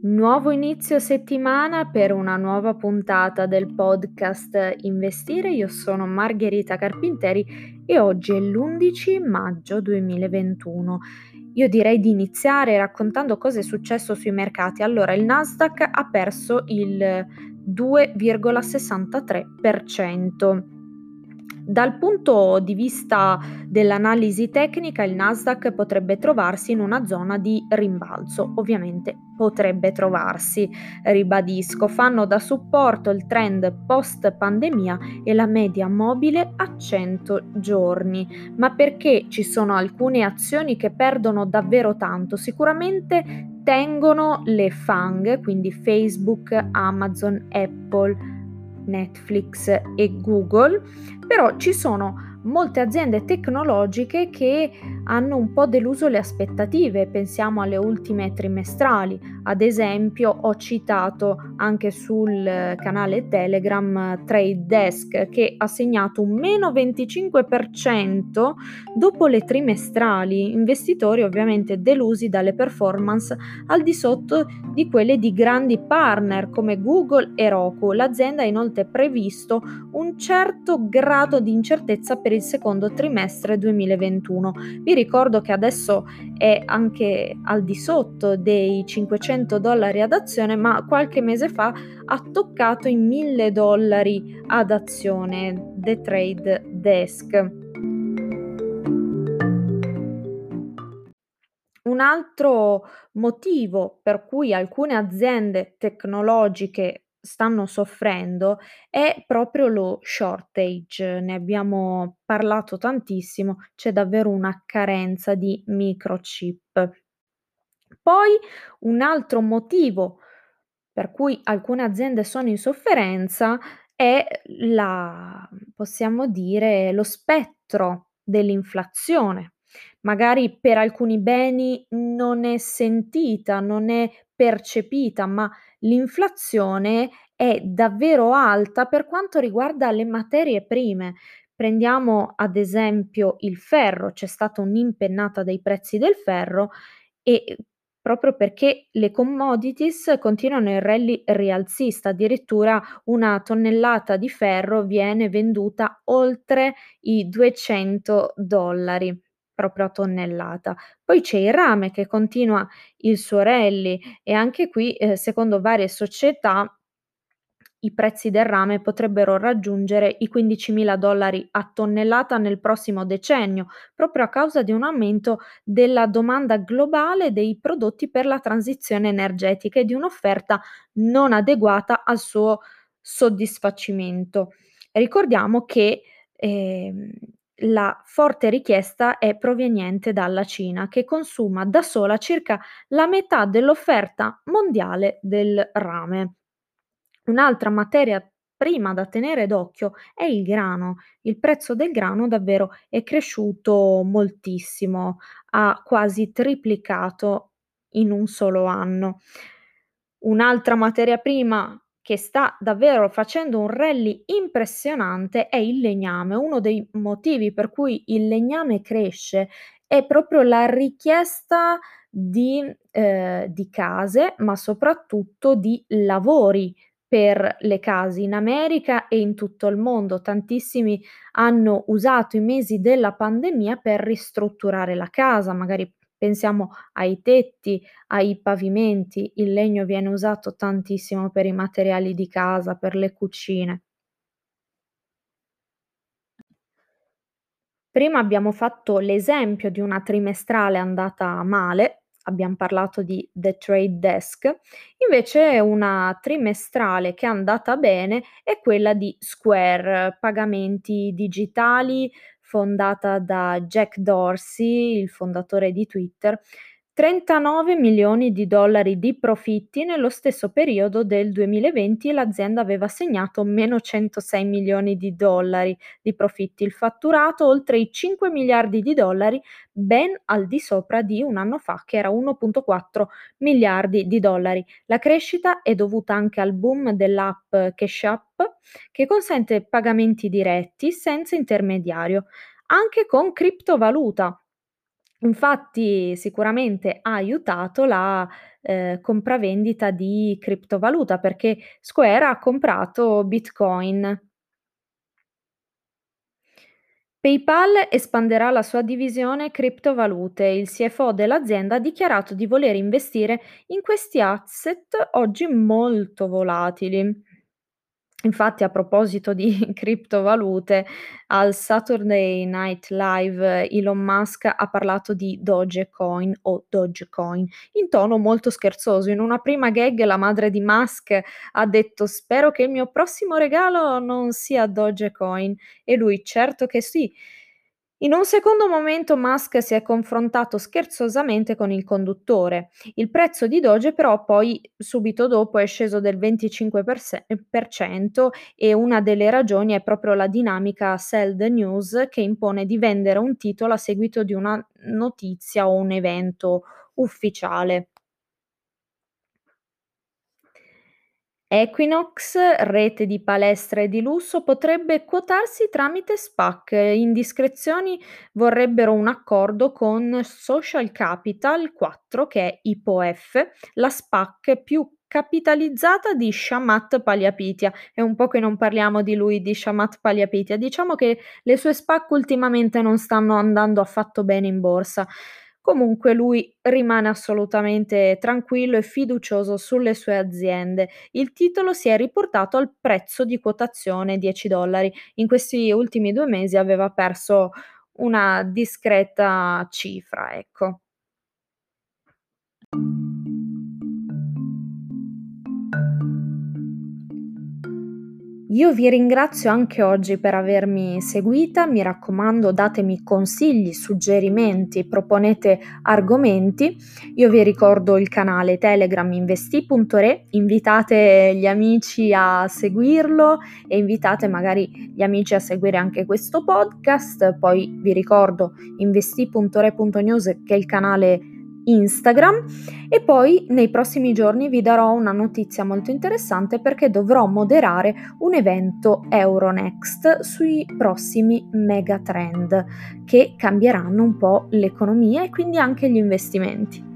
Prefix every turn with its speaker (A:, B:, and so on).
A: Nuovo inizio settimana per una nuova puntata del podcast Investire. Io sono Margherita Carpinteri e oggi è l'11 maggio 2021. Io direi di iniziare raccontando cosa è successo sui mercati. Allora, il Nasdaq ha perso il 2,63%. Dal punto di vista dell'analisi tecnica, il Nasdaq potrebbe trovarsi in una zona di rimbalzo, ovviamente potrebbe trovarsi, ribadisco, fanno da supporto il trend post pandemia e la media mobile a 100 giorni. Ma perché ci sono alcune azioni che perdono davvero tanto? Sicuramente tengono le FANG, quindi Facebook, Amazon, Apple, Netflix e Google, però ci sono molte aziende tecnologiche che hanno un po' deluso le aspettative, pensiamo alle ultime trimestrali, ad esempio ho citato anche sul canale Telegram Trade Desk che ha segnato un meno 25% dopo le trimestrali, investitori ovviamente delusi dalle performance al di sotto di quelle di grandi partner come Google e Roku. L'azienda ha inoltre previsto un certo grado di incertezza per il secondo trimestre 2021. Vi ricordo che adesso è anche al di sotto dei 500 dollari ad azione, ma qualche mese fa ha toccato i 1000 dollari ad azione The Trade Desk. Un altro motivo per cui alcune aziende tecnologiche stanno soffrendo è proprio lo shortage. Ne abbiamo parlato tantissimo, c'è davvero una carenza di microchip. Poi un altro motivo per cui alcune aziende sono in sofferenza è la possiamo dire, lo spettro dell'inflazione. Magari per alcuni beni non è sentita, non è percepita, ma l'inflazione è davvero alta per quanto riguarda le materie prime. Prendiamo ad esempio il ferro, c'è stata un'impennata dei prezzi del ferro e proprio perché le commodities continuano il rally rialzista, addirittura una tonnellata di ferro viene venduta oltre i 200 dollari proprio a tonnellata. Poi c'è il rame che continua il suo rally e anche qui, eh, secondo varie società, i prezzi del rame potrebbero raggiungere i 15.000 dollari a tonnellata nel prossimo decennio, proprio a causa di un aumento della domanda globale dei prodotti per la transizione energetica e di un'offerta non adeguata al suo soddisfacimento. Ricordiamo che eh, la forte richiesta è proveniente dalla Cina, che consuma da sola circa la metà dell'offerta mondiale del rame. Un'altra materia prima da tenere d'occhio è il grano. Il prezzo del grano davvero è cresciuto moltissimo, ha quasi triplicato in un solo anno. Un'altra materia prima che sta davvero facendo un rally impressionante è il legname. Uno dei motivi per cui il legname cresce è proprio la richiesta di, eh, di case, ma soprattutto di lavori per le case in America e in tutto il mondo. Tantissimi hanno usato i mesi della pandemia per ristrutturare la casa, magari Pensiamo ai tetti, ai pavimenti, il legno viene usato tantissimo per i materiali di casa, per le cucine. Prima abbiamo fatto l'esempio di una trimestrale andata male, abbiam parlato di The Trade Desk, invece una trimestrale che è andata bene è quella di Square, pagamenti digitali, fondata da Jack Dorsey, il fondatore di Twitter, 39 milioni di dollari di profitti nello stesso periodo del 2020 l'azienda aveva segnato meno 106 milioni di dollari di profitti, il fatturato oltre i 5 miliardi di dollari, ben al di sopra di un anno fa che era 1.4 miliardi di dollari. La crescita è dovuta anche al boom dell'app Cash che consente pagamenti diretti senza intermediario. anche con criptovaluta. Infatti sicuramente ha aiutato la, ehm, compravendita di criptovaluta perché Square ha comprato Bitcoin. PayPal espanderà la sua divisione criptovalute. Il CFO dell'azienda ha dichiarato di voler investire in questi asset oggi molto volatili. Infatti, a proposito di criptovalute, al Saturday Night Live Elon Musk ha parlato di Dogecoin o Dogecoin in tono molto scherzoso. In una prima gag la madre di Musk ha detto: "Spero che il mio prossimo regalo non sia Dogecoin" e lui: "Certo che sì". In un secondo momento Musk si è confrontato scherzosamente con il conduttore. Il prezzo di Doge però poi subito dopo è sceso del 25% per cento e una delle ragioni è proprio la dinamica sell the news che impone di vendere un titolo a seguito di una notizia o un evento ufficiale. Equinox, rete di palestre di lusso, potrebbe quotarsi tramite SPAC. Indiscrezioni vorrebbero un accordo con Social Capital 4, che è IPOF, la SPAC più capitalizzata di Shamat Palihapitiya. È un po' che non parliamo di lui, di Shamat Palihapitiya. Diciamo che le sue SPAC ultimamente non stanno andando affatto bene in borsa. Comunque lui rimane assolutamente tranquillo e fiducioso sulle sue aziende. Il titolo si è riportato al prezzo di quotazione 10 dollari. In questi ultimi due mesi aveva perso una discreta cifra, ecco. Io vi ringrazio anche oggi per avermi seguita, mi raccomando datemi consigli, suggerimenti, proponete argomenti. Io vi ricordo il canale Telegram investi.re, invitate gli amici a seguirlo e invitate magari gli amici a seguire anche questo podcast. Poi vi ricordo investi.re.news che è il canale Instagram e poi nei prossimi giorni vi darò una notizia molto interessante perché dovrò moderare un evento Euronext sui prossimi megatrend che cambieranno un po' l'economia e quindi anche gli investimenti.